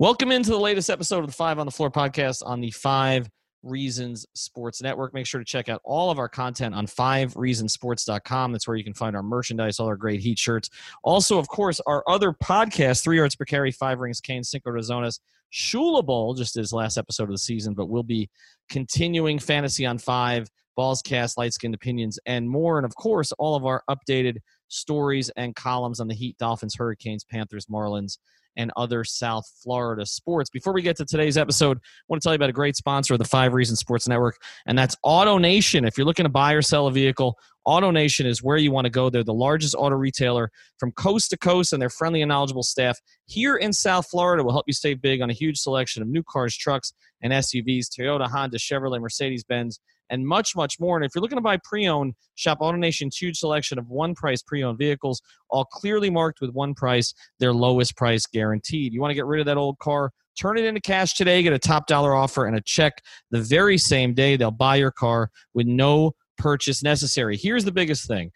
Welcome into the latest episode of the Five on the Floor podcast on the Five Reasons Sports Network. Make sure to check out all of our content on fivereasonsports.com. That's where you can find our merchandise, all our great heat shirts. Also, of course, our other podcast, Three Yards Per Carry, Five Rings, Kane, Cinco de Zonas, Shula Bowl, just as last episode of the season, but we'll be continuing Fantasy on Five, Balls Cast, Light Skinned Opinions, and more. And of course, all of our updated stories and columns on the Heat, Dolphins, Hurricanes, Panthers, Marlins, and other South Florida sports. Before we get to today's episode, I want to tell you about a great sponsor of the Five Reasons Sports Network, and that's AutoNation. If you're looking to buy or sell a vehicle, AutoNation is where you want to go. They're the largest auto retailer from coast to coast, and their friendly and knowledgeable staff here in South Florida will help you save big on a huge selection of new cars, trucks, and SUVs Toyota, Honda, Chevrolet, Mercedes Benz, and much, much more. And if you're looking to buy pre owned, shop AutoNation's huge selection of one price pre owned vehicles, all clearly marked with one price, their lowest price guaranteed. You want to get rid of that old car? Turn it into cash today, get a top dollar offer and a check the very same day. They'll buy your car with no purchase necessary. Here's the biggest thing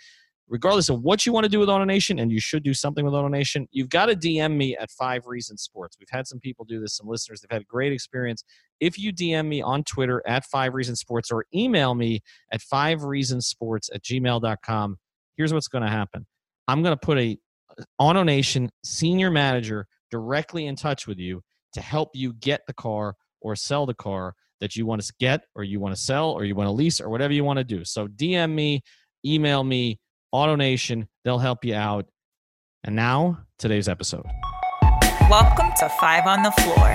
regardless of what you want to do with AutoNation, and you should do something with AutoNation, you've got to DM me at Five Reasons Sports. We've had some people do this, some listeners. They've had great experience. If you DM me on Twitter at Five Reasons Sports or email me at Five Reasons Sports at gmail.com, here's what's going to happen. I'm going to put a uh, AutoNation senior manager directly in touch with you to help you get the car or sell the car that you want to get or you want to sell or you want to lease or whatever you want to do. So DM me, email me, AutoNation, they'll help you out. And now, today's episode. Welcome to Five on the Floor,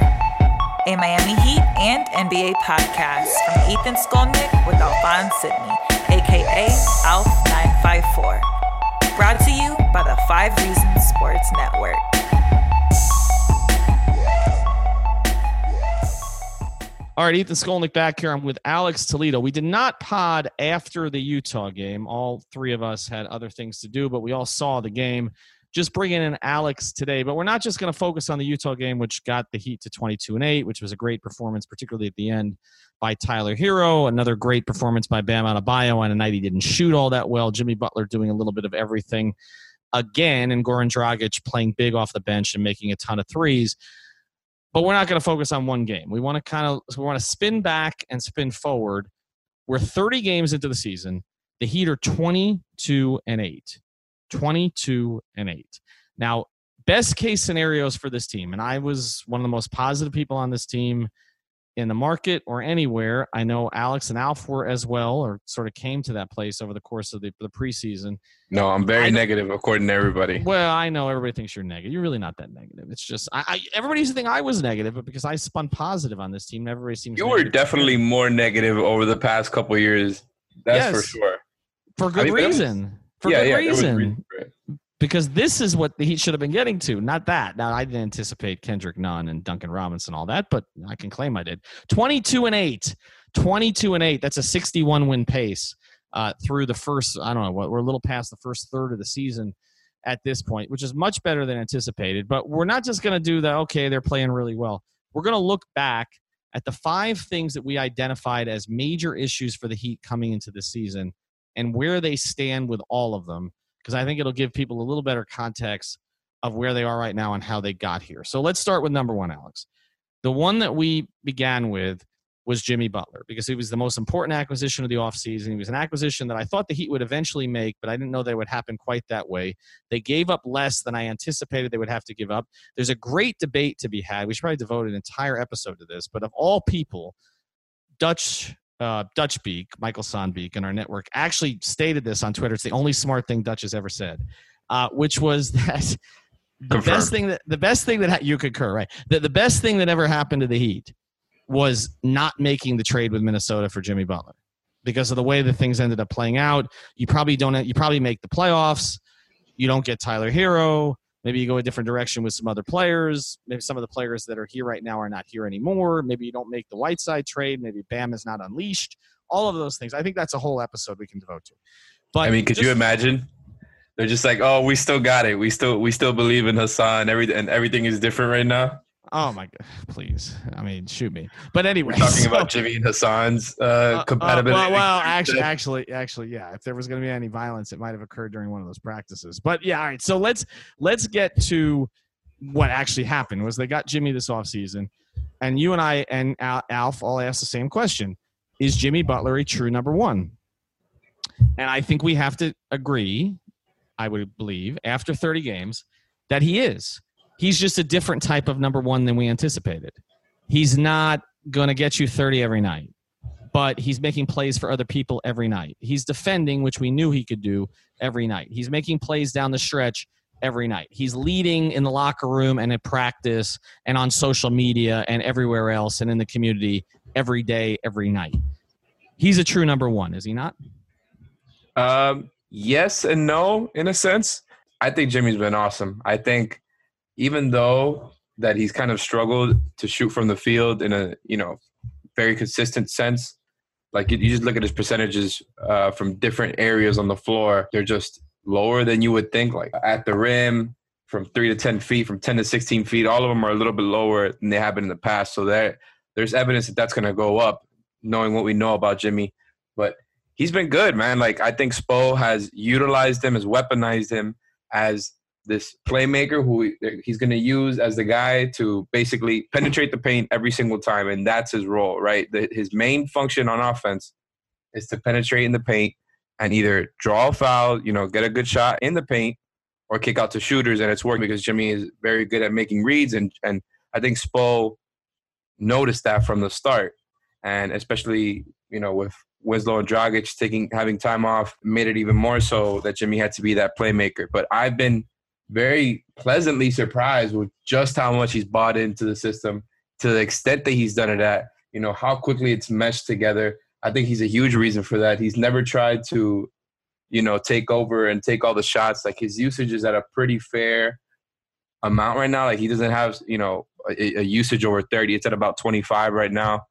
a Miami Heat and NBA podcast from Ethan Skolnick with Alphonse Sydney, aka Alf954. Brought to you by the Five Reasons Sports Network. All right, Ethan Skolnick back here. I'm with Alex Toledo. We did not pod after the Utah game. All three of us had other things to do, but we all saw the game. Just bringing in Alex today, but we're not just going to focus on the Utah game, which got the Heat to 22 and 8, which was a great performance, particularly at the end by Tyler Herro. Another great performance by Bam Adebayo on a night he didn't shoot all that well. Jimmy Butler doing a little bit of everything again, and Goran Dragic playing big off the bench and making a ton of threes but we're not going to focus on one game. We want to kind of we want to spin back and spin forward. We're 30 games into the season. The Heat are 22 and 8. 22 and 8. Now, best case scenarios for this team, and I was one of the most positive people on this team in the market or anywhere. I know Alex and Alf were as well, or sort of came to that place over the course of the, the preseason. No, I'm very negative according to everybody. Well, I know everybody thinks you're negative. You're really not that negative. It's just I, I everybody used to think I was negative, but because I spun positive on this team, everybody seems. You were definitely more negative over the past couple years. That's yes, for sure. For good I mean, reason. Was, for yeah, good yeah, reason. reason because this is what the Heat should have been getting to, not that. Now I didn't anticipate Kendrick Nunn and Duncan Robinson all that, but I can claim I did. 22 and 8. 22 and 8. That's a 61 win pace uh, through the first, I don't know, we're a little past the first third of the season at this point, which is much better than anticipated. But we're not just going to do that, okay, they're playing really well. We're going to look back at the five things that we identified as major issues for the Heat coming into the season and where they stand with all of them because I think it'll give people a little better context of where they are right now and how they got here. So let's start with number one, Alex. The one that we began with was Jimmy Butler because he was the most important acquisition of the offseason. He was an acquisition that I thought the Heat would eventually make, but I didn't know that it would happen quite that way. They gave up less than I anticipated they would have to give up. There's a great debate to be had. We should probably devote an entire episode to this, but of all people, Dutch uh, Dutch Beak, Michael Sonbeek in our network, actually stated this on Twitter. It's the only smart thing Dutch has ever said, uh, which was that the Confirmed. best thing that the best thing that you concur, right? The, the best thing that ever happened to the Heat was not making the trade with Minnesota for Jimmy Butler because of the way the things ended up playing out. You probably don't. You probably make the playoffs. You don't get Tyler Herro. Maybe you go a different direction with some other players. Maybe some of the players that are here right now are not here anymore. Maybe you don't make the Whiteside trade. Maybe Bam is not unleashed. All of those things. I think that's a whole episode we can devote to. But I mean, could just, you imagine? They're just like, oh, we still got it. We still we still believe in Hassan. Everything and everything is different right now. Oh my god! Please, I mean, shoot me. But anyway, We're talking so, about Jimmy and Hassan's uh, uh, compatibility. Uh, well, well, actually, actually, actually, yeah. If there was going to be any violence, it might have occurred during one of those practices. But yeah, all right. So let's let's get to what actually happened. Was they got Jimmy this offseason, and you and I and Al, Alf all asked the same question: Is Jimmy Butler a true number one? And I think we have to agree. I would believe after 30 games that he is he's just a different type of number one than we anticipated. He's not going to get you 30 every night, but he's making plays for other people every night. He's defending, which we knew he could do every night. He's making plays down the stretch every night. He's leading in the locker room and at practice and on social media and everywhere else and in the community every day, every night. He's a true number one, is he not? Um, yes and no, in a sense. I think Jimmy's been awesome. I think even though that he's kind of struggled to shoot from the field in a you know very consistent sense. Like you, just look at his percentages uh, from different areas on the floor; they're just lower than you would think. Like at the rim, from three to ten feet, from ten to sixteen feet, all of them are a little bit lower than they have been in the past. So there, there's evidence that that's going to go up, knowing what we know about Jimmy. But he's been good, man. Like I think Spo has utilized him, has weaponized him as this playmaker who he's going to use as the guy to basically penetrate the paint every single time, and that's his role, right? The, his main function on offense is to penetrate in the paint and either draw a foul, you know, get a good shot in the paint, or kick out to shooters, and it's working because Jimmy is very good at making reads, and and I think Spo noticed that from the start, and especially you know with Winslow and Dragic taking having time off made it even more so that Jimmy had to be that playmaker. But I've been very pleasantly surprised with just how much he's bought into the system to the extent that he's done it at, you know, how quickly it's meshed together. I think he's a huge reason for that. He's never tried to, you know, take over and take all the shots. Like his usage is at a pretty fair amount right now. Like he doesn't have, you know, a, a usage over 30. It's at about 25 right now.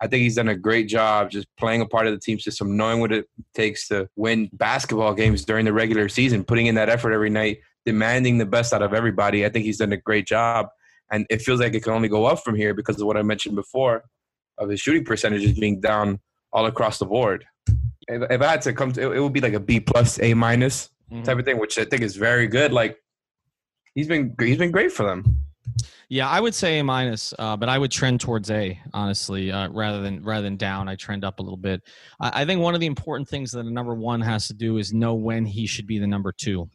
I think he's done a great job just playing a part of the team system, knowing what it takes to win basketball games during the regular season, putting in that effort every night, demanding the best out of everybody. I think he's done a great job. And it feels like it can only go up from here because of what I mentioned before of his shooting percentages being down all across the board. If, if I had to come to it, it would be like a B plus, A minus mm-hmm. type of thing, which I think is very good. Like he's been he's been great for them. Yeah, I would say A minus, uh, but I would trend towards A honestly, uh, rather than rather than down. I trend up a little bit. I, I think one of the important things that a number one has to do is know when he should be the number two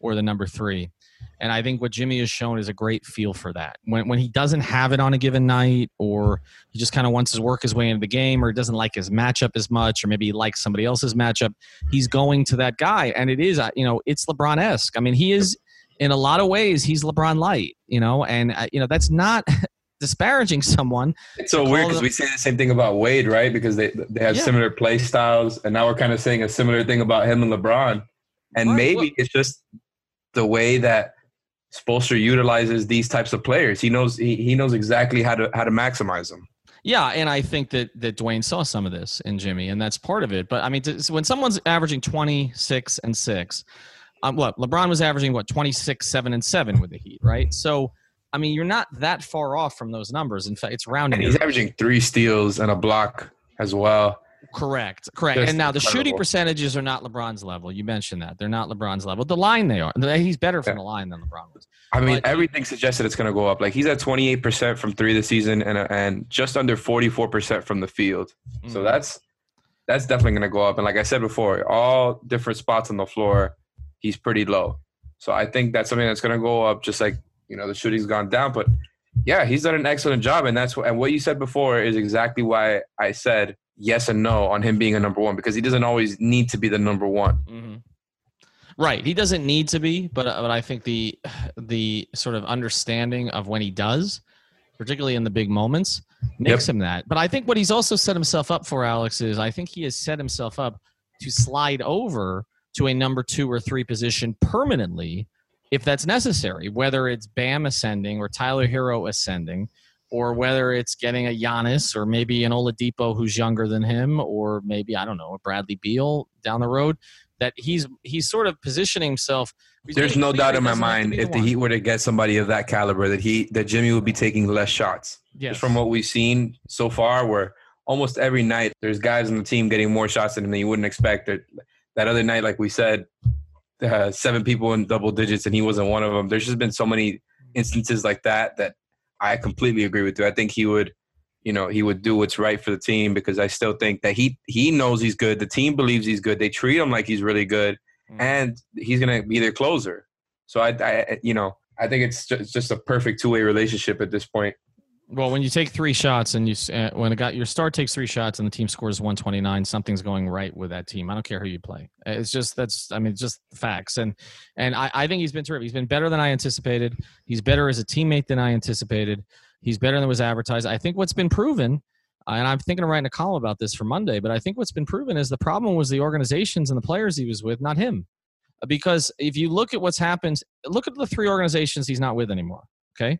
or the number three. And I think what Jimmy has shown is a great feel for that. When, when he doesn't have it on a given night, or he just kind of wants to work his way into the game, or doesn't like his matchup as much, or maybe he likes somebody else's matchup, he's going to that guy. And it is, uh, you know, it's LeBron esque. I mean, he is, in a lot of ways, he's LeBron light, you know, and, uh, you know, that's not. disparaging someone. It's so weird because we say the same thing about Wade, right? Because they they have yeah. similar play styles, and now we're kind of saying a similar thing about him and LeBron. And maybe it's just the way that Spoelstra utilizes these types of players. He knows he, he knows exactly how to how to maximize them. Yeah, and I think that that Dwayne saw some of this in Jimmy, and that's part of it. But I mean, to, when someone's averaging twenty six and six, um, what LeBron was averaging what twenty six, seven and seven with the Heat, right? So. I mean, you're not that far off from those numbers. In fact, it's rounding. And he's averaging three steals and a block as well. Correct, correct. And now the incredible. shooting percentages are not LeBron's level. You mentioned that they're not LeBron's level. The line they are. He's better from yeah. the line than LeBron was. I mean, but, everything suggested it's going to go up. Like he's at 28% from three this season, and and just under 44% from the field. Mm-hmm. So that's that's definitely going to go up. And like I said before, all different spots on the floor, he's pretty low. So I think that's something that's going to go up. Just like you know, the shooting's gone down, but yeah, he's done an excellent job, and that's what, and what you said before is exactly why I said yes and no on him being a number one because he doesn't always need to be the number one. Mm-hmm. Right, he doesn't need to be, but but I think the the sort of understanding of when he does, particularly in the big moments, makes yep. him that. But I think what he's also set himself up for, Alex, is I think he has set himself up to slide over to a number two or three position permanently if that's necessary, whether it's Bam ascending or Tyler Herro ascending, or whether it's getting a Giannis or maybe an Oladipo who's younger than him, or maybe I don't know a Bradley Beal down the road. That he's he's sort of positioning himself. There's no doubt in my mind if the Heat were to get somebody of that caliber, that he that Jimmy would be taking less shots. Yes. Just from what we've seen so far, where almost every night there's guys on the team getting more shots than you wouldn't expect. That that other night, like we said, uh, seven people in double digits and he wasn't one of them. There's just been so many instances like that that I completely agree with you. I think he would, you know, he would do what's right for the team because I still think that he he knows he's good. The team believes he's good. They treat him like he's really good, mm-hmm. and he's gonna be their closer. So I, I you know, I think it's just, just a perfect two way relationship at this point. Well, when you take three shots and you uh, when it got your star takes three shots and the team scores 129, something's going right with that team. I don't care who you play. It's just that's I mean just facts and and I, I think he's been terrific. He's been better than I anticipated. He's better as a teammate than I anticipated. He's better than was advertised. I think what's been proven, and I'm thinking of writing a column about this for Monday, but I think what's been proven is the problem was the organizations and the players he was with, not him. Because if you look at what's happened, look at the three organizations he's not with anymore. Okay.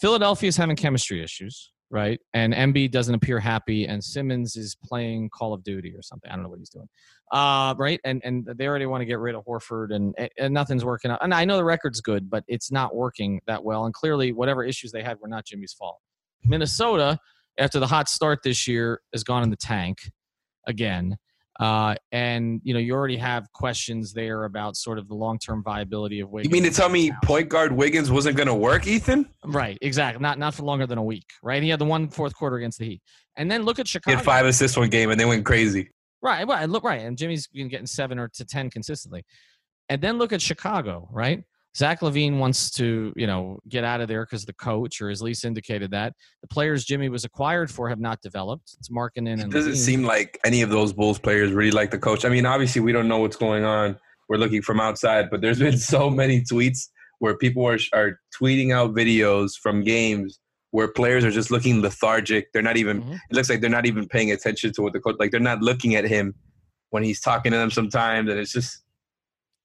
Philadelphia is having chemistry issues, right? And Embiid doesn't appear happy, and Simmons is playing Call of Duty or something. I don't know what he's doing, uh, right? And and they already want to get rid of Horford, and and nothing's working out. And I know the record's good, but it's not working that well. And clearly, whatever issues they had were not Jimmy's fault. Minnesota, after the hot start this year, has gone in the tank again. Uh, and you know, you already have questions there about sort of the long-term viability of Wiggins. You mean to tell me point guard Wiggins wasn't going to work, Ethan? Right, exactly. Not not for longer than a week, right? He had the one fourth quarter against the Heat, and then look at Chicago. He had five assists one game, and they went crazy. Right, right. Look, right, and Jimmy's been getting seven or to ten consistently, and then look at Chicago, right? Zach LaVine wants to, you know, get out of there because the coach, or at least indicated that the players Jimmy was acquired for have not developed. It's Markkanen and. It doesn't LaVine. seem like any of those Bulls players really like the coach. I mean, obviously we don't know what's going on. We're looking from outside, but there's been so many tweets where people are are tweeting out videos from games where players are just looking lethargic. They're not even. Mm-hmm. It looks like they're not even paying attention to what the coach. Like they're not looking at him when he's talking to them sometimes, and it's just.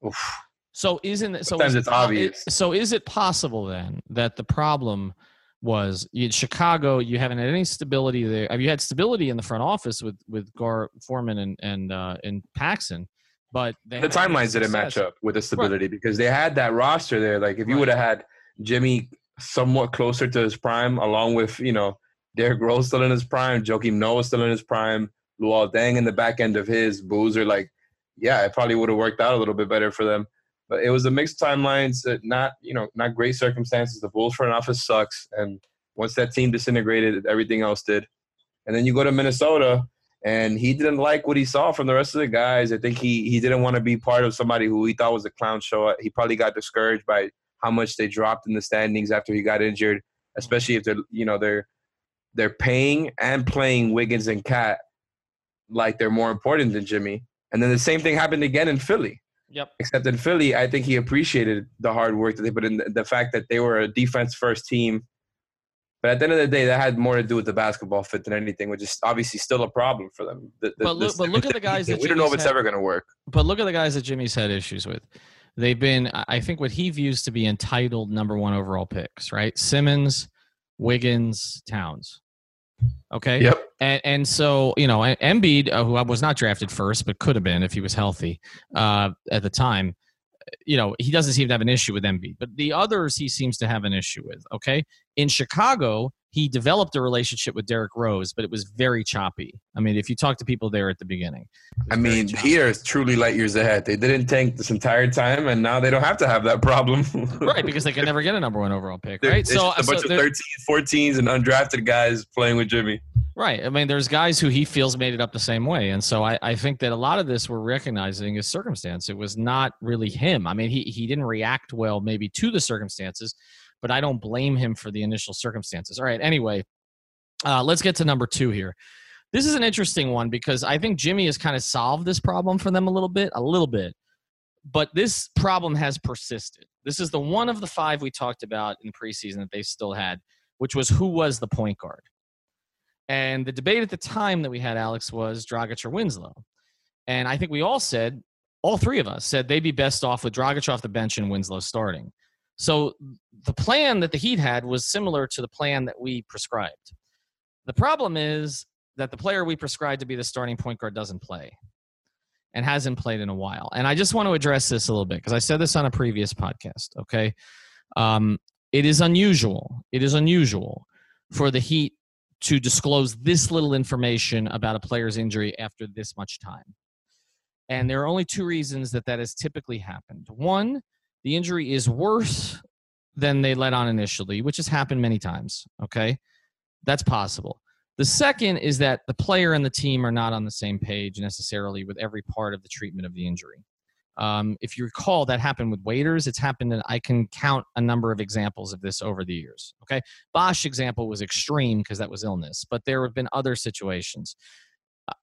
Oof. So isn't it, so sometimes it's obvious. So is it possible then that the problem was in Chicago? You haven't had any stability there. Have you had stability in the front office with with Gar Forman and and uh, and Paxson? But the timelines didn't match up with the stability right. because they had that roster there. Like if you right. would have had Jimmy somewhat closer to his prime, along with you know Derrick Rose still in his prime, Joakim Noah still in his prime, Luol Deng in the back end of his, Boozer, like yeah, it probably would have worked out a little bit better for them. But it was a mixed timelines, uh, not you know not great circumstances. The Bulls front office sucks, and once that team disintegrated, everything else did. And then you go to Minnesota, and he didn't like what he saw from the rest of the guys. I think he he didn't want to be part of somebody who he thought was a clown show. He probably got discouraged by how much they dropped in the standings after he got injured, mm-hmm. especially if they're you know they're they're paying and playing Wiggins and KAT like they're more important than Jimmy. And then the same thing happened again in Philly. Yep. Except in Philly, I think he appreciated the hard work that they put in, the fact that they were a defense first team. But at the end of the day, that had more to do with the basketball fit than anything, which is obviously still a problem for them. The, the, but look, but look at the guys that we don't know if it's had, ever going to work. But look at the guys that Jimmy's had issues with. They've been, I think, what he views to be entitled number one overall picks, right? Simmons, Wiggins, Towns. Okay. Yep. And and so you know, Embiid, uh, who was not drafted first, but could have been if he was healthy uh, at the time. You know, he doesn't seem to have an issue with Embiid, but the others he seems to have an issue with. Okay. In Chicago, he developed a relationship with Derrick Rose, but it was very choppy. I mean, if you talk to people there at the beginning, I mean, here is truly light years ahead. They didn't tank this entire time, and now they don't have to have that problem. right, because they can never get a number one overall pick, right? so a bunch so of 13s, 14s, and undrafted guys playing with Jimmy. Right. I mean, there's guys who he feels made it up the same way. And so I, I think that a lot of this we're recognizing is circumstance. It was not really him. I mean, he, he didn't react well maybe to the circumstances, but I don't blame him for the initial circumstances. All right. Anyway, uh, let's get to number two here. This is an interesting one because I think Jimmy has kind of solved this problem for them a little bit, a little bit. But this problem has persisted. This is the one of the five we talked about in the preseason that they still had, which was who was the point guard. And the debate at the time that we had, Alex, was Dragic or Winslow. And I think we all said all three of us said they'd be best off with Dragic off the bench and Winslow starting. So the plan that the Heat had was similar to the plan that we prescribed. The problem is that the player we prescribed to be the starting point guard doesn't play and hasn't played in a while. And I just want to address this a little bit because I said this on a previous podcast. Okay. Um, it is unusual. It is unusual for the Heat to disclose this little information about a player's injury after this much time. And there are only two reasons that that has typically happened. One, the injury is worse than they let on initially, which has happened many times. Okay. That's possible. The second is that the player and the team are not on the same page necessarily with every part of the treatment of the injury. Um, if you recall, that happened with Waiters. It's happened, and I can count a number of examples of this over the years. Okay, Bosh example was extreme because that was illness, but there have been other situations.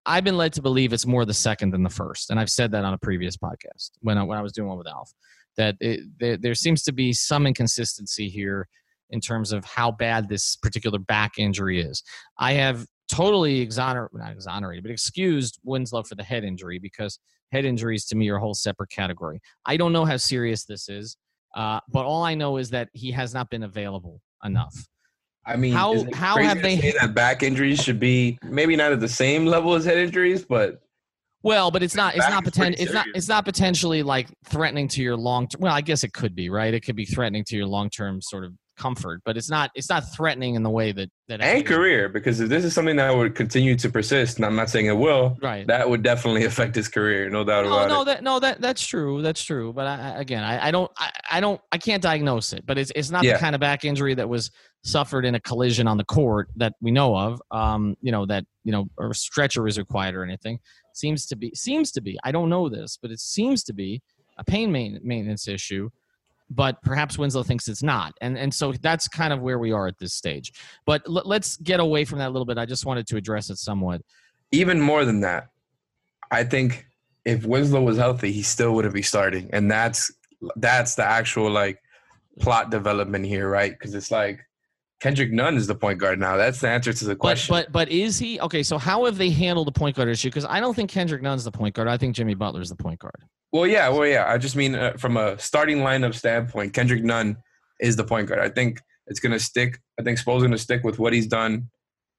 I've been led to believe it's more the second than the first, and I've said that on a previous podcast when I, when I was doing one with Alf. That it, there, there seems to be some inconsistency here in terms of how bad this particular back injury is. I have totally exonerated, not exonerated, but excused Winslow for the head injury because head injuries to me are a whole separate category. I don't know how serious this is, uh, but all I know is that he has not been available enough. I mean, how how have they say that back injuries should be maybe not at the same level as head injuries, but well, but it's not. It's not potential. It's not. It's not potentially like threatening to your long. term Well, I guess it could be right. It could be threatening to your long term sort of comfort, but it's not it's not threatening in the way that that and career because if this is something that would continue to persist, and I'm not saying it will, right? That would definitely affect his career, no doubt no, about no, it. That, no, that that's true, that's true. But I, again, I, I don't, I, I, don't, I can't diagnose it. But it's it's not yeah. the kind of back injury that was suffered in a collision on the court that we know of. Um, you know that you know a stretcher is required or anything. Seems to be seems to be. I don't know this, but it seems to be a pain maintenance issue but perhaps Winslow thinks it's not. And and so that's kind of where we are at this stage. But l- let's get away from that a little bit. I just wanted to address it somewhat. Even more than that, I think if Winslow was healthy, he still wouldn't be starting. And that's that's the actual like plot development here, right? Because it's like Kendrick Nunn is the point guard now. That's the answer to the question. But, but but is he okay? So how have they handled the point guard issue? Because I don't think Kendrick Nunn's the point guard. I think Jimmy Butler's the point guard. Well, yeah, well, yeah. I just mean uh, from a starting lineup standpoint, Kendrick Nunn is the point guard. I think it's gonna stick. I think Spo's gonna stick with what he's done,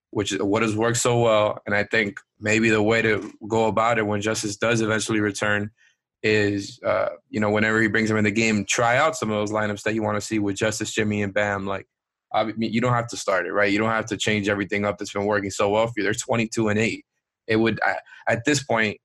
which is what has worked so well. And I think maybe the way to go about it when Justice does eventually return is, uh, you know, whenever he brings him in the game, try out some of those lineups that you want to see with Justice, Jimmy, and Bam. Like I mean, you don't have to start it, right? You don't have to change everything up that's been working so well for you. They're 22 and 8. It would, I, at this point,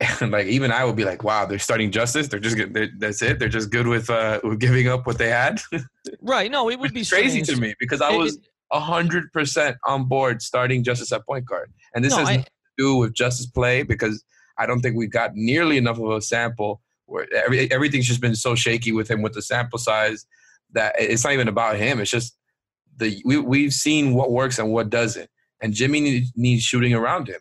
like even I would be like, wow, they're starting Justice. They're just good. They're, that's it. They're just good with uh with giving up what they had. right. No, it would be crazy strange. to me because I was a hundred percent on board starting Justice at point guard, and this no, has I, to do with Justice play because I don't think we've got nearly enough of a sample where every, everything's just been so shaky with him with the sample size that it's not even about him. It's just the we we've seen what works and what doesn't, and Jimmy needs, needs shooting around him.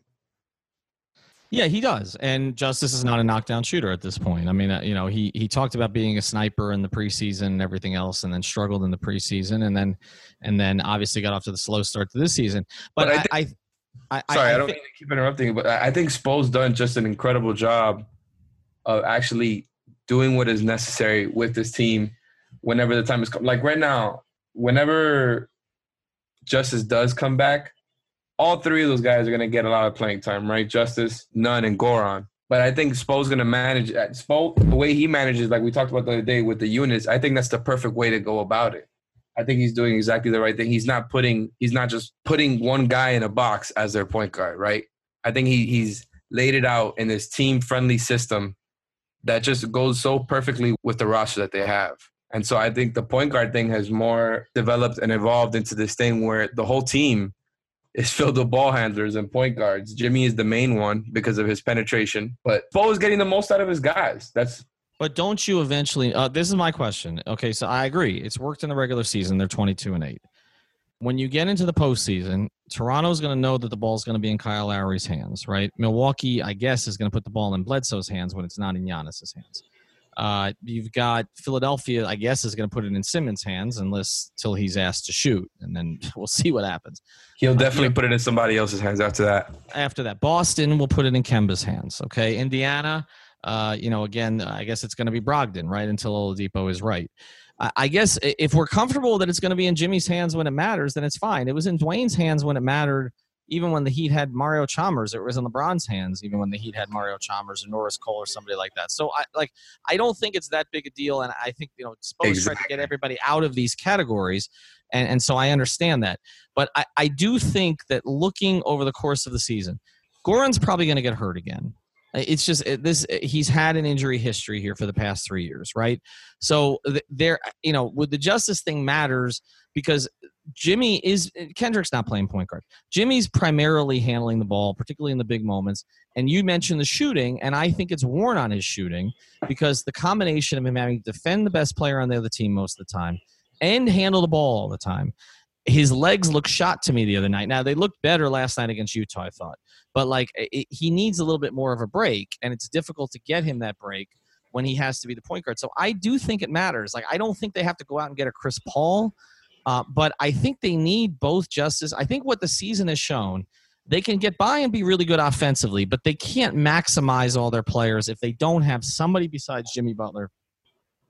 Yeah, he does. And Justice is not a knockdown shooter at this point. I mean, uh, you know, he he talked about being a sniper in the preseason and everything else, and then struggled in the preseason, and then and then obviously got off to the slow start to this season. But, but I, I, I, I, sorry, I, don't think, mean to keep interrupting, but I think Spo's done just an incredible job of actually doing what is necessary with this team whenever the time is come. Like right now, whenever Justice does come back, all three of those guys are going to get a lot of playing time, right? Justice, Nunn, and Goran. But I think Spo's going to manage uh, Spo the way he manages, like we talked about the other day with the units. I think that's the perfect way to go about it. I think he's doing exactly the right thing. He's not putting, he's not just putting one guy in a box as their point guard, right? I think he he's laid it out in this team friendly system that just goes so perfectly with the roster that they have. And so I think the point guard thing has more developed and evolved into this thing where the whole team is filled with ball handlers and point guards. Jimmy is the main one because of his penetration, but Spo is getting the most out of his guys. That's but don't you eventually? Uh, this is my question. Okay, so I agree. It's worked in the regular season. They're twenty-two and eight. When you get into the postseason, Toronto's going to know that the ball's going to be in Kyle Lowry's hands, right? Milwaukee, I guess, is going to put the ball in Bledsoe's hands when it's not in Giannis's hands. Uh, you've got Philadelphia, I guess, is going to put it in Simmons' hands unless till he's asked to shoot, and then we'll see what happens. He'll uh, definitely uh, put it in somebody else's hands after that. After that, Boston will put it in Kemba's hands. Okay, Indiana, uh, you know, again, I guess it's going to be Brogdon, right? Until Oladipo is right. I guess if we're comfortable that it's going to be in Jimmy's hands when it matters, then it's fine. It was in Dwayne's hands when it mattered, even when the Heat had Mario Chalmers. It was in LeBron's hands, even when the Heat had Mario Chalmers or Norris Cole or somebody like that. So I like I don't think it's that big a deal, and I think you know Spo's exactly. trying to get everybody out of these categories, and and so I understand that. But I I do think that looking over the course of the season, Goran's probably going to get hurt again. It's just this. He's had an injury history here for the past three years, right? So there, you know, with the Justice thing matters because Jimmy is Kendrick's not playing point guard. Jimmy's primarily handling the ball, particularly in the big moments. And you mentioned the shooting, and I think it's worn on his shooting because the combination of him having to defend the best player on the other team most of the time and handle the ball all the time his legs look shot to me the other night. Now they looked better last night against Utah, I thought, but like it, he needs a little bit more of a break, and it's difficult to get him that break when he has to be the point guard. So I do think it matters. Like I don't think they have to go out and get a Chris Paul, uh, but I think they need both Justice. I think what the season has shown. They can get by and be really good offensively, but they can't maximize all their players if they don't have somebody besides Jimmy Butler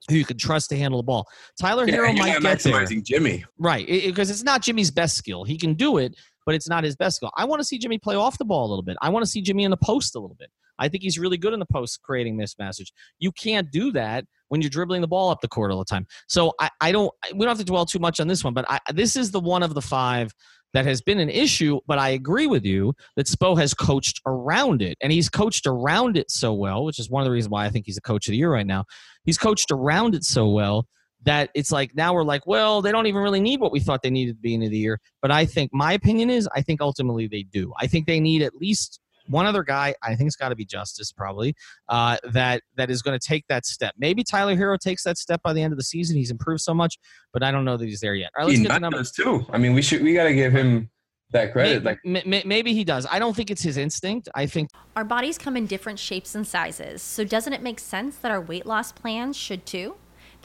who you can trust to handle the ball. Tyler yeah, Herro might get maximizing there. Jimmy, right? Because it, it's not Jimmy's best skill. He can do it, but it's not his best skill. I want to see Jimmy play off the ball a little bit. I want to see Jimmy in the post a little bit. I think he's really good in the post, creating mismatches. You can't do that when you're dribbling the ball up the court all the time. So I, I don't. We don't have to dwell too much on this one, but I, this is the one of the five that has been an issue, but I agree with you that Spo has coached around it. And he's coached around it so well, which is one of the reasons why I think he's a coach of the year right now. He's coached around it so well that it's like now we're like, well, they don't even really need what we thought they needed at the beginning of the year. But I think my opinion is I think ultimately they do. I think they need at least one other guy, I think it's got to be Justice probably, uh, that that is going to take that step. Maybe Tyler Herro takes that step by the end of the season. He's improved so much, but I don't know that he's there yet. All right, let's he get to number too. I mean, we should we got to give him that credit. Maybe, like maybe he does. I don't think it's his instinct. I think our bodies come in different shapes and sizes. So doesn't it make sense that our weight loss plans should too?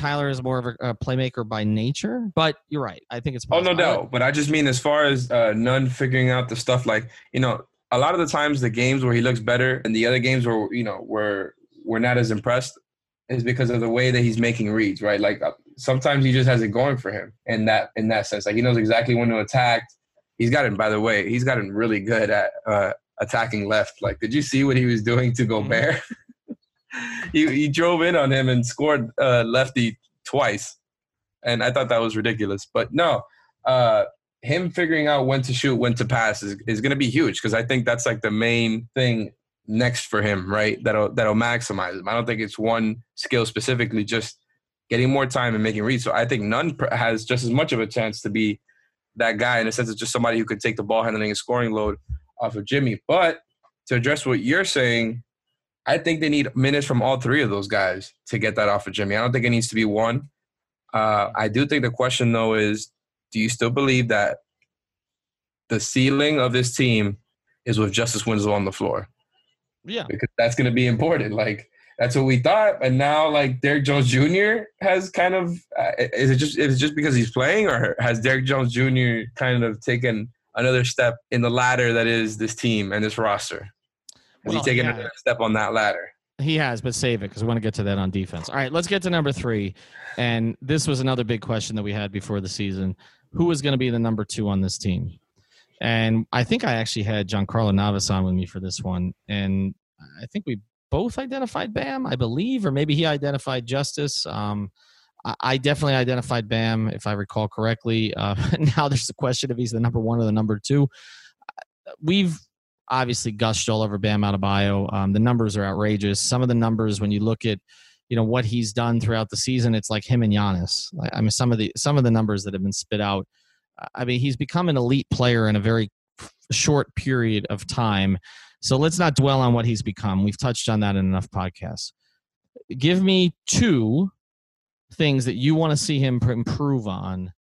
Tyler is more of a, a playmaker by nature, but you're right. I think it's possible. Oh, no doubt. But I just mean as far as uh, Nunn figuring out the stuff like, you know, a lot of the times the games where he looks better and the other games where, you know, where we're not as impressed is because of the way that he's making reads, right? Like uh, sometimes he just has it going for him in that in that sense. Like he knows exactly when to attack. He's gotten, by the way, he's gotten really good at uh, attacking left. Like, did you see what he was doing to Gobert? He he drove in on him and scored uh, lefty twice, and I thought that was ridiculous. But no, uh, him figuring out when to shoot, when to pass is is going to be huge because I think that's like the main thing next for him, right? That'll that'll maximize him. I don't think it's one skill specifically, just getting more time and making reads. So I think Nunn has just as much of a chance to be that guy in a sense of just somebody who could take the ball handling and scoring load off of Jimmy. But to address what you're saying, I think they need minutes from all three of those guys to get that off of Jimmy. I don't think it needs to be one. Uh, I do think the question though is, do you still believe that the ceiling of this team is with Justice Winslow on the floor? Yeah, because that's going to be important. Like that's what we thought. And now, like Derrick Jones Jr. has kind of uh, is it just is it just because he's playing, or has Derrick Jones Jr. kind of taken another step in the ladder that is this team and this roster? Has well, he taken yeah. another step on that ladder? He has, but save it because we want to get to that on defense. All right, let's get to number three. And this was another big question that we had before the season: Who is going to be the number two on this team? And I think I actually had Giancarlo Navas on with me for this one, and I think we both identified Bam, I believe, or maybe he identified Justice. Um, I, I definitely identified Bam, if I recall correctly. Uh, now there's the question if he's the number one or the number two. We've obviously gushed all over Bam Adebayo. Um, the numbers are outrageous. Some of the numbers, when you look at you know what he's done throughout the season, it's like him and Giannis. I mean, some of the some of the numbers that have been spit out. I mean, he's become an elite player in a very short period of time. So let's not dwell on what he's become. We've touched on that in enough podcasts. Give me two things that you want to see him improve on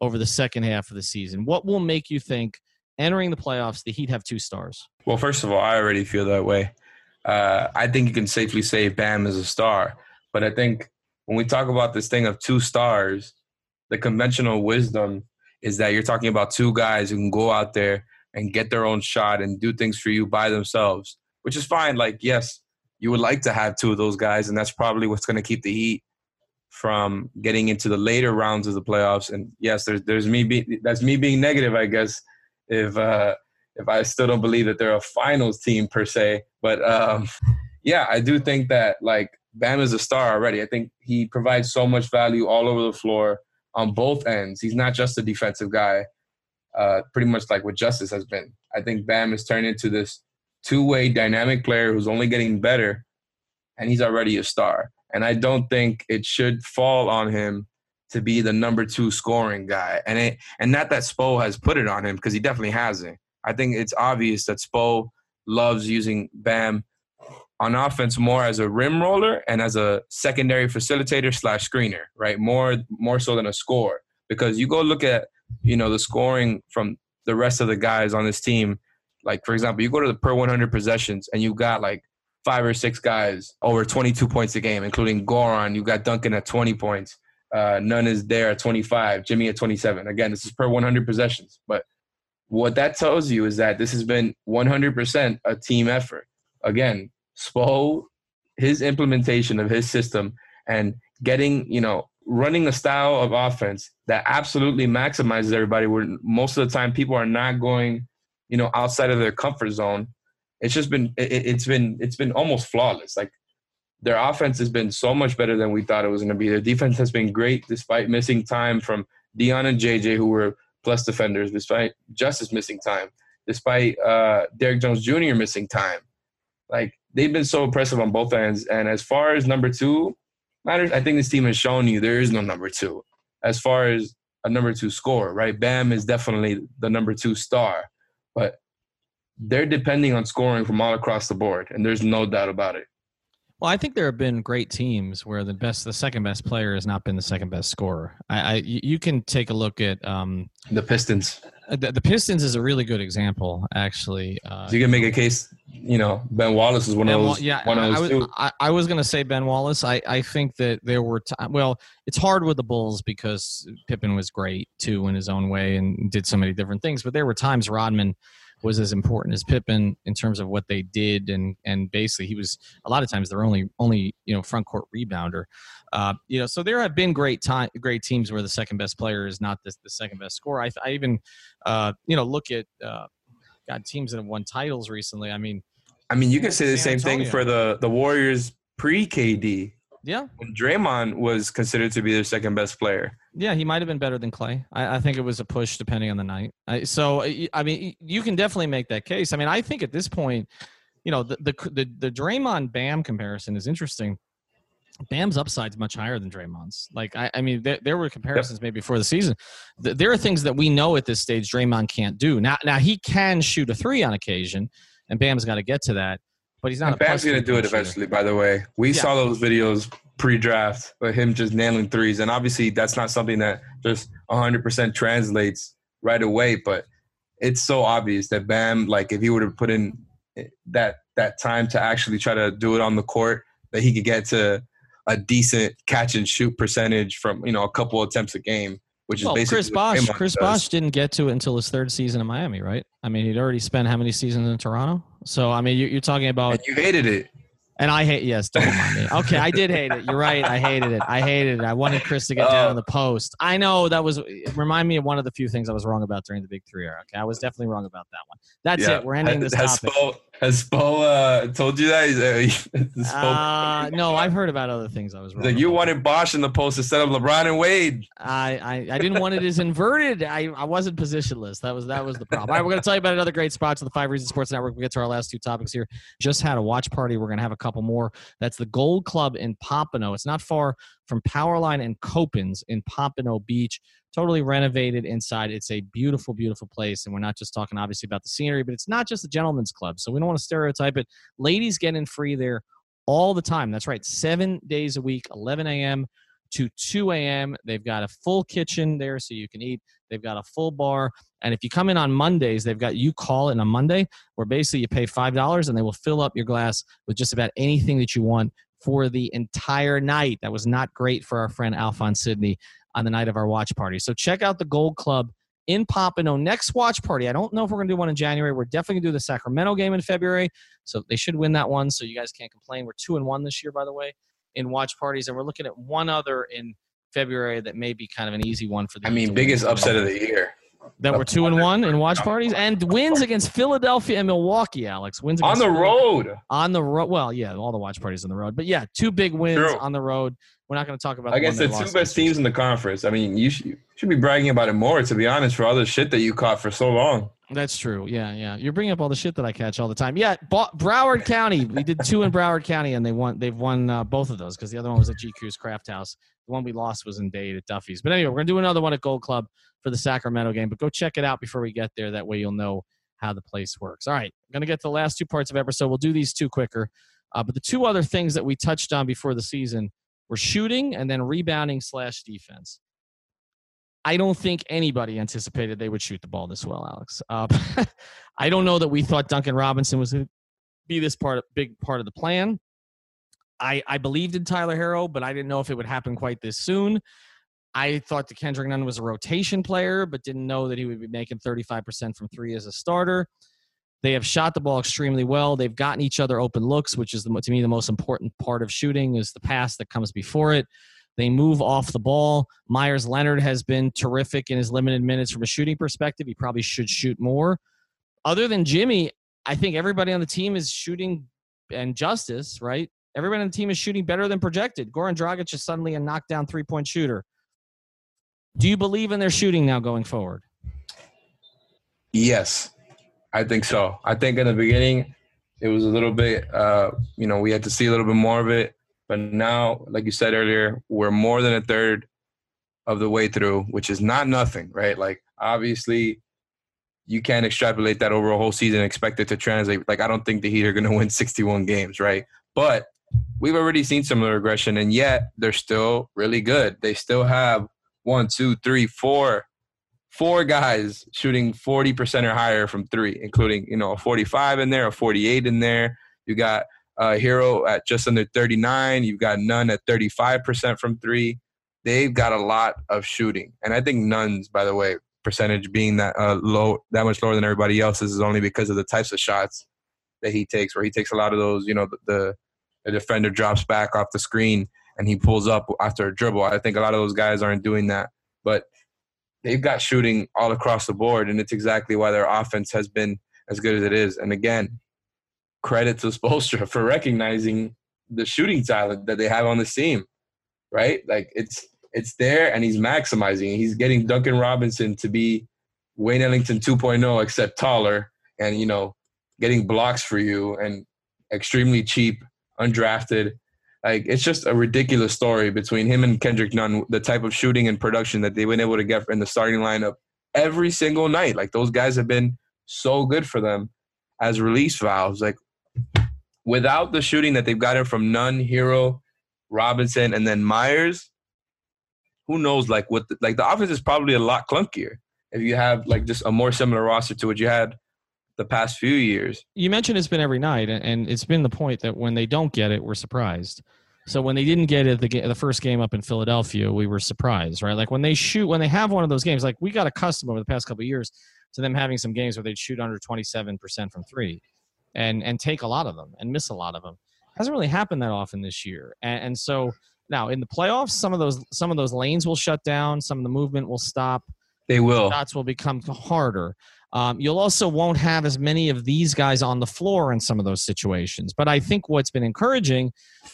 over the second half of the season. What will make you think entering the playoffs the Heat have two stars? Well, first of all, I already feel that way. Uh, I think you can safely say Bam is a star. But I think when we talk about this thing of two stars, the conventional wisdom is that you're talking about two guys who can go out there and get their own shot and do things for you by themselves, which is fine. Like, yes, you would like to have two of those guys, and that's probably what's going to keep the Heat from getting into the later rounds of the playoffs. And yes, there's there's me being that's me being negative, I guess, if uh, if I still don't believe that they're a finals team per se. But um, yeah, I do think that like Bam is a star already. I think he provides so much value all over the floor on both ends. He's not just a defensive guy, uh, pretty much like what Justice has been. I think Bam has turned into this two-way dynamic player who's only getting better, and he's already a star. And I don't think it should fall on him to be the number two scoring guy. And it and not that Spo has put it on him because he definitely hasn't. I think it's obvious that Spo loves using Bam on offense more as a rim roller and as a secondary facilitator slash screener, right? More more so than a scorer. Because you go look at, you know, the scoring from the rest of the guys on this team. Like for example, you go to the per 100 possessions and you got like five or six guys over 22 points a game, including Goran. You got Duncan at 20 points. Uh, Nunn is there at 25. Jimmy at 27. Again, this is per 100 possessions. But what that tells you is that this has been 100% a team effort. Again, Spo, his implementation of his system and getting, you know, running a style of offense that absolutely maximizes everybody where most of the time people are not going, you know, outside of their comfort zone. It's just been it, has been it's been almost flawless. Like their offense has been so much better than we thought it was going to be. Their defense has been great despite missing time from Dion and JJ, who were plus defenders, despite Justice missing time, despite uh, Derrick Jones Jr. missing time. Like they've been so impressive on both ends. And as far as number two matters, I think this team has shown you there is no number two. As far as a number two scorer, right? Bam is definitely the number two star, but they're depending on scoring from all across the board, and there's no doubt about it. Well, I think there have been great teams where the best, the second best player has not been the second best scorer. I, I you can take a look at um, the Pistons. Uh, the, the, Pistons is a really good example, actually. Uh, so you can make a case, you know, Ben Wallace is one ben, of those. Yeah, one of those I, was, I, I was going to say Ben Wallace. I, I think that there were t- well, it's hard with the Bulls because Pippen was great too in his own way and did so many different things. But there were times Rodman was as important as Pippen in terms of what they did, and and basically he was a lot of times their only only you know front court rebounder. Uh, you know, so there have been great time, great teams where the second best player is not the, the second best scorer. I, I even uh, you know look at uh, God teams that have won titles recently. I mean, I mean you can say the same thing for the the Warriors pre KD. Yeah. When Draymond was considered to be their second best player. Yeah, he might have been better than Clay. I, I think it was a push depending on the night. I, so, I mean, you can definitely make that case. I mean, I think at this point, you know, the the the, the Draymond Bam comparison is interesting. Bam's upside is much higher than Draymond's. Like, I, I mean, there, there, were comparisons yep. maybe before the season. There are things that we know at this stage Draymond can't do. Now, now he can shoot a three on occasion, and Bam's got to get to that but he's not. Bam's to do it eventually. By the way, we yeah. saw those videos pre-draft of him just nailing threes, and obviously that's not something that just 100% translates right away. But it's so obvious that Bam, like if he were to put in that that time to actually try to do it on the court, that he could get to a decent catch and shoot percentage from you know a couple attempts a game which is well, basically Chris Bosh. Chris Bosh didn't get to it until his third season in Miami, right? I mean, he'd already spent how many seasons in Toronto? So I mean, you're, talking about. And you hated it. And I hate yes, don't mind me. Okay, I did hate it. You're right. I hated it. I hated it. I wanted Chris to get down on oh. the post. I know that was remind me of one of the few things I was wrong about during the Big Three era. Okay, I was definitely wrong about that one. That's yeah. it. We're ending this topic. Has Spo uh, told you that? Uh, Uh, no, I've heard about other things I was wrong. like, you about. wanted Bosh in the post instead of LeBron and Wade. I, I, I didn't want it as inverted. I, I wasn't positionless. That was that was the problem. All right, we're going to tell you about another great spot to the Five Reasons Sports Network. We get to our last two topics here. Just had a watch party. We're going to have a couple more. That's the Gold Club in Pompano. It's not far from Powerline and Copans in Pompano Beach. Totally renovated inside. It's a beautiful, beautiful place. And we're not just talking obviously about the scenery, but it's not just a gentleman's club. So we don't want to stereotype it. Ladies get in free there all the time. That's right, seven days a week, 11 a.m. to 2 a.m. They've got a full kitchen there so you can eat. They've got a full bar. And if you come in on Mondays, they've got you call in on Monday, where basically you pay $5 and they will fill up your glass with just about anything that you want for the entire night. That was not great for our friend Alphonse Sidney on the night of our watch party. So check out the Gold Club in Pompano. Next watch party, I don't know if we're going to do one in January. We're definitely going to do the Sacramento game in February. So they should win that one. So you guys can't complain. We're two and one this year, by the way, in watch parties, and we're looking at one other in February that may be kind of an easy one for the. I mean, biggest upset of the year. That we're two and one in watch parties and wins against Philadelphia and Milwaukee. Alex wins On the road On the road, well, yeah, all the watch parties on the road, but yeah, two big wins True. on the road. We're not going to talk about the guess the two best teams in the conference. I mean, you should, you should be bragging about it more, to be honest, for all the shit that you caught for so long. That's true. Yeah, yeah. You're bringing up all the shit that I catch all the time. Yeah, Bo- Broward County. We did two in Broward County, and they won. They've won uh, both of those because the other one was at GQ's Craft House. The one we lost was in Dade at Duffy's. But anyway, we're gonna do another one at Gold Club for the Sacramento game. But go check it out before we get there. That way you'll know how the place works. All right, I'm gonna get to the last two parts of episode. We'll do these two quicker. Uh, but the two other things that we touched on before the season were shooting and then rebounding slash defense. I don't think anybody anticipated they would shoot the ball this well, Alex. Uh, I don't know that we thought Duncan Robinson was going to be this part, big part of the plan. I, I believed in Tyler Herro, but I didn't know if it would happen quite this soon. I thought that Kendrick Nunn was a rotation player, but didn't know that he would be making 35% from three as a starter. They have shot the ball extremely well. They've gotten each other open looks, which is the, to me the most important part of shooting is the pass that comes before it. They move off the ball. Meyers Leonard has been terrific in his limited minutes from a shooting perspective. He probably should shoot more. Other than Jimmy, I think everybody on the team is shooting and Justice, right? Everybody on the team is shooting better than projected. Goran Dragic is suddenly a knockdown three point shooter. Do you believe in their shooting now going forward? Yes, I think so. I think in the beginning, it was a little bit, uh, you know, we had to see a little bit more of it. But now, like you said earlier, we're more than a third of the way through, which is not nothing, right? Like, obviously, you can't extrapolate that over a whole season and expect it to translate. Like, I don't think the Heat are going to win 61 games, right? But we've already seen similar regression, and yet they're still really good. They still have one, two, three, four, four guys shooting 40% or higher from three, including, you know, a 45 in there, a 48 in there. You got uh, Herro at just under 39. You've got Nunn at 35% from three. They've got a lot of shooting. And I think Nunn's, by the way, percentage being that uh, low, that much lower than everybody else's is only because of the types of shots that he takes, where he takes a lot of those, you know, the, the defender drops back off the screen and he pulls up after a dribble. I think a lot of those guys aren't doing that. But they've got shooting all across the board, and it's exactly why their offense has been as good as it is. And again, credit to Spoelstra for recognizing the shooting talent that they have on the team, right? Like it's it's there, and he's maximizing. He's getting Duncan Robinson to be Wayne Ellington 2.0, except taller, and you know, getting blocks for you, and extremely cheap, undrafted. Like it's just a ridiculous story between him and Kendrick Nunn, the type of shooting and production that they've been able to get in the starting lineup every single night. Like those guys have been so good for them as release valves. Like without the shooting that they've gotten from Nunn, Herro, Robinson, and then Meyers, who knows? Like what? The, like the offense is probably a lot clunkier if you have like just a more similar roster to what you had the past few years. You mentioned it's been every night, and- and it's been the point that when they don't get it, we're surprised. So when they didn't get it the, the first game up in Philadelphia, we were surprised, right? Like when they shoot, when they have one of those games, like we got accustomed over the past couple of years to them having some games where they'd shoot under 27% from three and, and take a lot of them and miss a lot of them. Hasn't really happened that often this year. And, and so now in the playoffs, some of those, some of those lanes will shut down. Some of the movement will stop They will. shots will become harder. Um, you'll also won't have as many of these guys on the floor in some of those situations. But I think what's been encouraging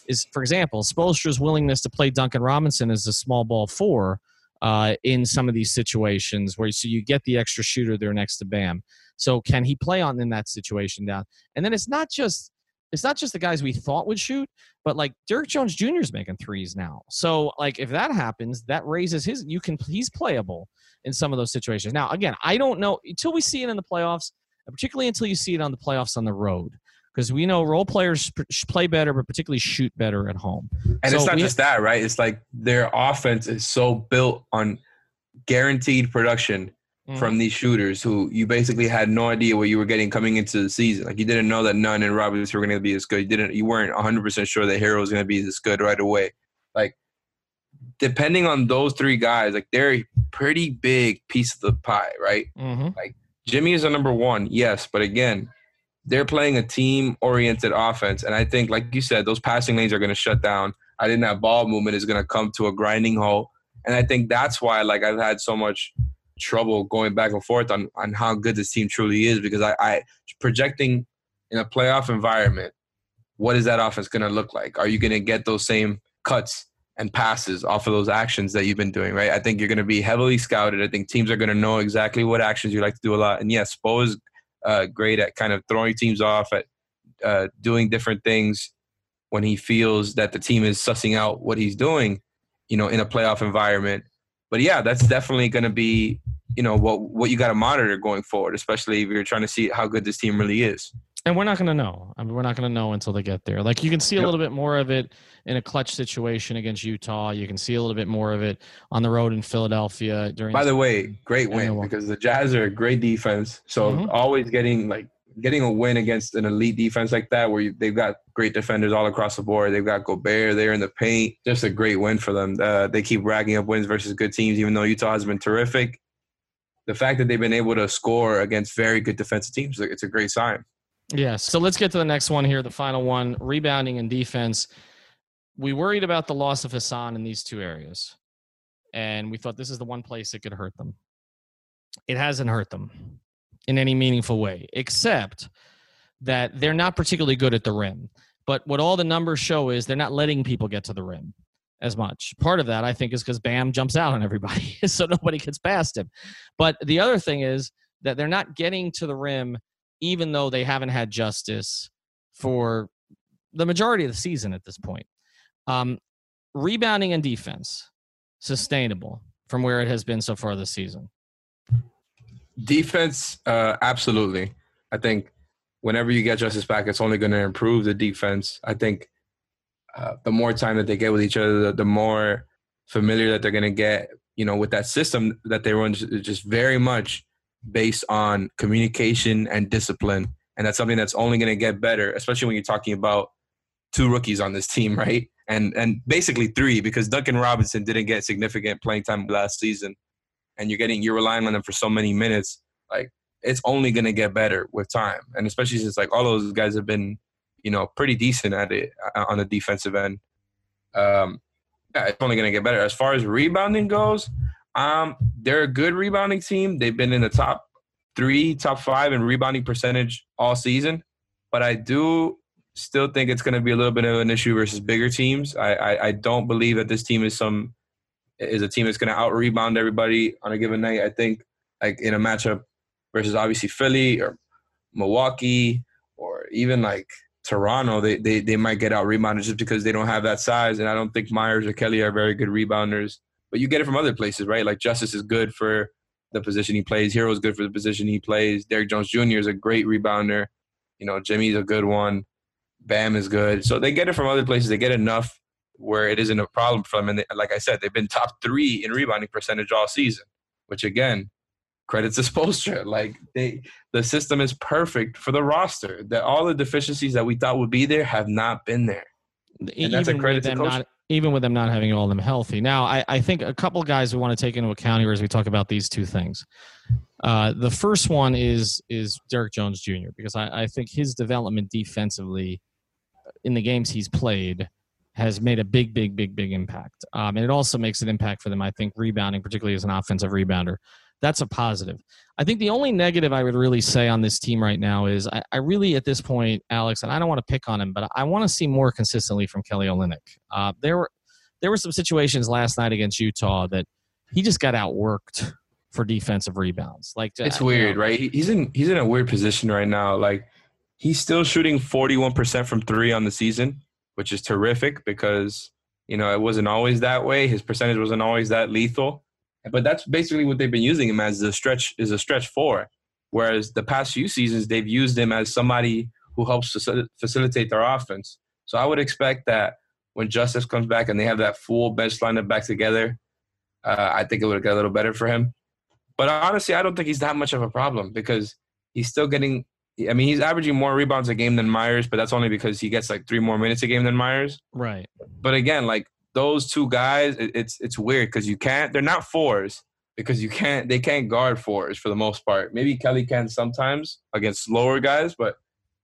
is, for example, Spoelstra's willingness to play Duncan Robinson as a small ball four uh, in some of these situations where so you get the extra shooter there next to Bam. So can he play on in that situation down? And then it's not just it's not just the guys we thought would shoot, but like Derrick Jones Jr. is making threes now. So like if that happens, that raises his you can he's playable in some of those situations. Now, again, I don't know until we see it in the playoffs, particularly until you see it on the playoffs on the road, because we know role players play better, but particularly shoot better at home. And so it's not just that, right? It's like their offense is so built on guaranteed production mm-hmm. from these shooters who you basically had no idea what you were getting coming into the season. Like you didn't know that Nunn and Roberts were going to be as good. You didn't, you weren't 100% sure that Herro was going to be this good right away. Like depending on those three guys, like they're a pretty big piece of the pie, right? Mm-hmm. Like Jimmy is a number one, yes, but again, they're playing a team oriented offense. And I think, like you said, those passing lanes are going to shut down. I think that ball movement is going to come to a grinding halt. And I think that's why, like, I've had so much trouble going back and forth on, on how good this team truly is because I, I projecting in a playoff environment, what is that offense going to look like? Are you going to get those same cuts and passes off of those actions that you've been doing, right? I think you're going to be heavily scouted. I think teams are going to know exactly what actions you like to do a lot. And yes, Spo is uh, great at kind of throwing teams off, at uh, doing different things when he feels that the team is sussing out what he's doing, you know, in a playoff environment. But yeah, that's definitely going to be, you know, what what you got to monitor going forward, especially if you're trying to see how good this team really is and we're not going to know. I mean, we're not going to know until they get there. Like you can see a little bit more of it in a clutch situation against Utah. You can see a little bit more of it on the road in Philadelphia during. By the way, great win because the Jazz are a great defense. So mm-hmm. always getting like getting a win against an elite defense like that, where you, they've got great defenders all across the board. They've got Gobert there in the paint. Just a great win for them. Uh, they keep racking up wins versus good teams, even though Utah has been terrific. The fact that they've been able to score against very good defensive teams, it's a great sign. Yeah. So let's get to the next one here, the final one rebounding and defense. We worried about the loss of Hassan in these two areas, and we thought this is the one place it could hurt them. It hasn't hurt them in any meaningful way, except that they're not particularly good at the rim. But what all the numbers show is they're not letting people get to the rim as much. Part of that, I think, is because Bam jumps out on everybody, so nobody gets past him. But the other thing is that they're not getting to the rim even though they haven't had Justice for the majority of the season at this point. Um, rebounding and defense, sustainable from where it has been so far this season. Defense, uh, absolutely. I think whenever you get Justice back, it's only going to improve the defense. I think uh, the more time that they get with each other, the, the more familiar that they're going to get, you know, with that system that they run, just very much based on communication and discipline. And that's something that's only going to get better, especially when you're talking about two rookies on this team, right? And and basically three because Duncan Robinson didn't get significant playing time last season, and you're getting you're relying on them for so many minutes. Like it's only going to get better with time, and especially since like all those guys have been, you know, pretty decent at it uh, on the defensive end. Um, yeah, it's only going to get better. As far as rebounding goes, um, they're a good rebounding team. They've been in the top three, top five in rebounding percentage all season. But I do still think it's going to be a little bit of an issue versus bigger teams. I, I, I don't believe that this team is some is a team that's going to out rebound everybody on a given night. I think like in a matchup versus obviously Philly or Milwaukee or even like Toronto, they, they, they might get out rebounded just because they don't have that size. And I don't think Meyers or Kelly are very good rebounders but you get it from other places, right? Like Justice is good for the position he plays. Herro is good for the position he plays. Derrick Jones Jr. is a great rebounder. You know, Jimmy's a good one. Bam is good. So they get it from other places. They get enough where it isn't a problem for them. And they, like I said, they've been top three in rebounding percentage all season, which again, credits to Spoelstra. Like they, the system is perfect for the roster. That all the deficiencies that we thought would be there have not been there. And Even that's a credit to coach. Not, even with them not having all of them healthy. Now, I, I think a couple guys we want to take into account here as we talk about these two things. Uh, the first one is is Derrick Jones Jr. because I, I think his development defensively in the games he's played has made a big, big, big, big impact. Um, and it also makes an impact for them, I think, rebounding, particularly as an offensive rebounder. that's a positive. I think the only negative I would really say on this team right now is I, I really, at this point, Alex, and I don't want to pick on him, but I want to see more consistently from Kelly Olynyk. Uh, there were there were some situations last night against Utah that he just got outworked for defensive rebounds. Like it's uh, weird, know, right? He's in he's in a weird position right now. Like he's still shooting forty one percent from three on the season, which is terrific because you know it wasn't always that way. His percentage wasn't always that lethal. But that's basically what they've been using him as a stretch is a stretch four. Whereas the past few seasons they've used him as somebody who helps facilitate their offense. So I would expect that when Justice comes back and they have that full bench lineup back together, uh, I think it would get a little better for him. But honestly, I don't think he's that much of a problem because he's still getting. I mean, he's averaging more rebounds a game than Meyers, but that's only because he gets like three more minutes a game than Meyers. Right. But again, like those two guys, it, it's it's weird because you can't. They're not fours because you can't. They can't guard fours for the most part. Maybe Kelly can sometimes against slower guys, but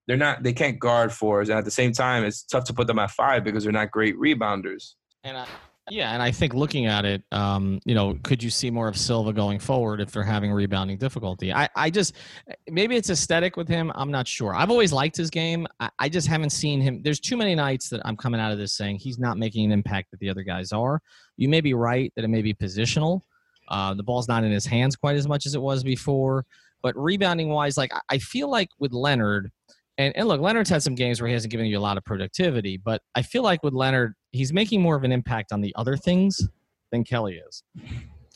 they're not. They can't guard fours, and at the same time, it's tough to put them at five because they're not great rebounders. And I, yeah, and I think looking at it, um, you know, could you see more of Silva going forward if they're having rebounding difficulty? I, I just maybe it's aesthetic with him. I'm not sure. I've always liked his game. I, I just haven't seen him. There's too many nights that I'm coming out of this saying he's not making an impact that the other guys are. You may be right that it may be positional. Uh, the ball's not in his hands quite as much as it was before. But rebounding wise, like I feel like with Leonard, and, and look, Leonard's had some games where he hasn't given you a lot of productivity, but I feel like with Leonard, he's making more of an impact on the other things than Kelly is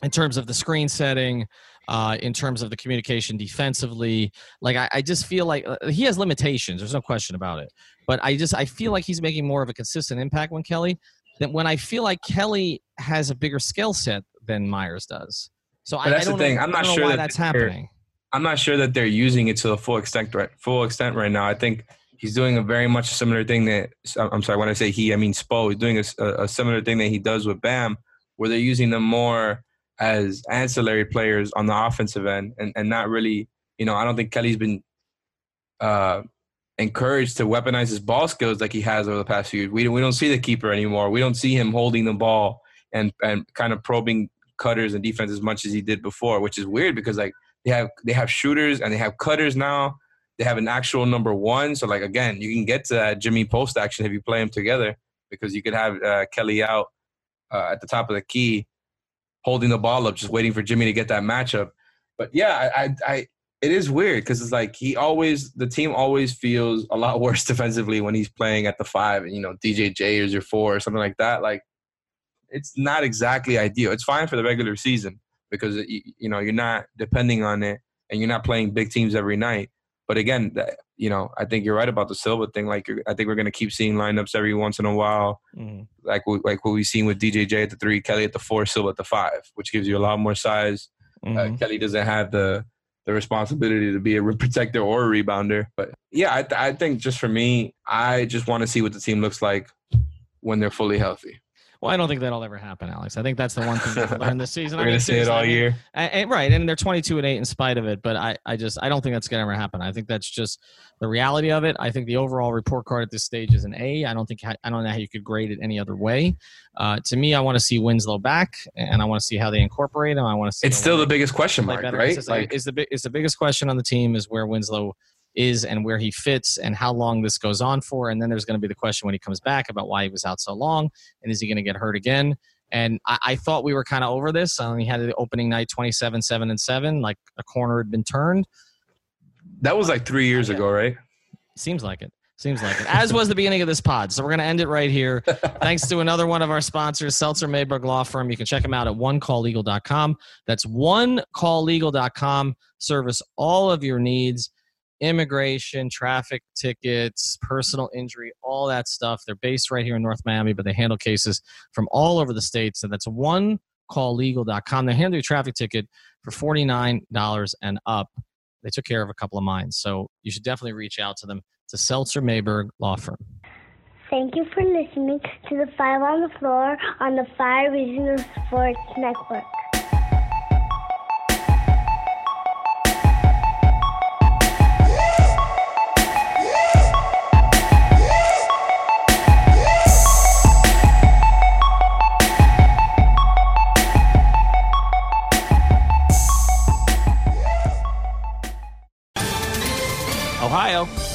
in terms of the screen setting, uh, in terms of the communication defensively. Like I, I, just feel like uh, he has limitations. There's no question about it. But I just I feel like he's making more of a consistent impact when Kelly than when I feel like Kelly has a bigger skill set than Meyers does. So I, that's I the thing. Know, I'm not sure why that that's happening. I'm not sure that they're using it to the full extent right full extent right now. I think he's doing a very much similar thing that I'm sorry when I say he I mean Spo. He's doing a, a similar thing that he does with Bam, where they're using them more as ancillary players on the offensive end and, and not really you know I don't think Kelly's been uh, encouraged to weaponize his ball skills like he has over the past few years. We we don't see the keeper anymore. We don't see him holding the ball and and kind of probing cutters and defense as much as he did before, which is weird because like they have they have shooters and they have cutters now. They have an actual number one. So like again, you can get to that Jimmy post action if you play them together because you could have uh, Kelly out uh, at the top of the key, holding the ball up, just waiting for Jimmy to get that matchup. But yeah, I, I, I it is weird because it's like he always the team always feels a lot worse defensively when he's playing at the five and you know DJJ is your four or something like that. Like it's not exactly ideal. It's fine for the regular season, because you know you're not depending on it and you're not playing big teams every night. But again, you know, I think you're right about the Silva thing. Like, I think we're going to keep seeing lineups every once in a while, mm. like like what we've seen with DJJ at the three, Kelly at the four, Silva at the five, which gives you a lot more size. Mm-hmm. Uh, Kelly doesn't have the the responsibility to be a protector or a rebounder. But yeah, I, th- I think just for me, I just want to see what the team looks like when they're fully healthy. Well, I don't think that'll ever happen, Alex. I think that's the one thing we've learned this season. We're I mean, gonna see it all year, and, and, right? And they're twenty-two and eight in spite of it. But I, I just, I don't think that's gonna ever happen. I think that's just the reality of it. I think the overall report card at this stage is an A. I don't think, I don't know how you could grade it any other way. Uh, to me, I want to see Winslow back, and I want to see how they incorporate him. I want to see. It's still the biggest question mark, right? Like, is the is the biggest question on the team is where Winslow is and where he fits and how long this goes on for. And then there's going to be the question when he comes back about why he was out so long and is he going to get hurt again? And I, I thought we were kind of over this. Um, he had the opening night 27, 7, and 7, like a corner had been turned. That was like three years ago, right? Seems like it. Seems like it. As was the beginning of this pod. So we're going to end it right here. Thanks to another one of our sponsors, Seltzer Mayberg Law Firm. You can check them out at onecalllegal.com. That's onecalllegal.com. Service all of your needs immigration, traffic tickets, personal injury, all that stuff. They're based right here in North Miami, but they handle cases from all over the states. And that's one calllegal.com. They handle your traffic ticket for $49 and up. They took care of a couple of mine. So you should definitely reach out to them. It's a Seltzer Mayberg law firm. Thank you for listening to the Five on the Floor on the Five Reasons Sports Network.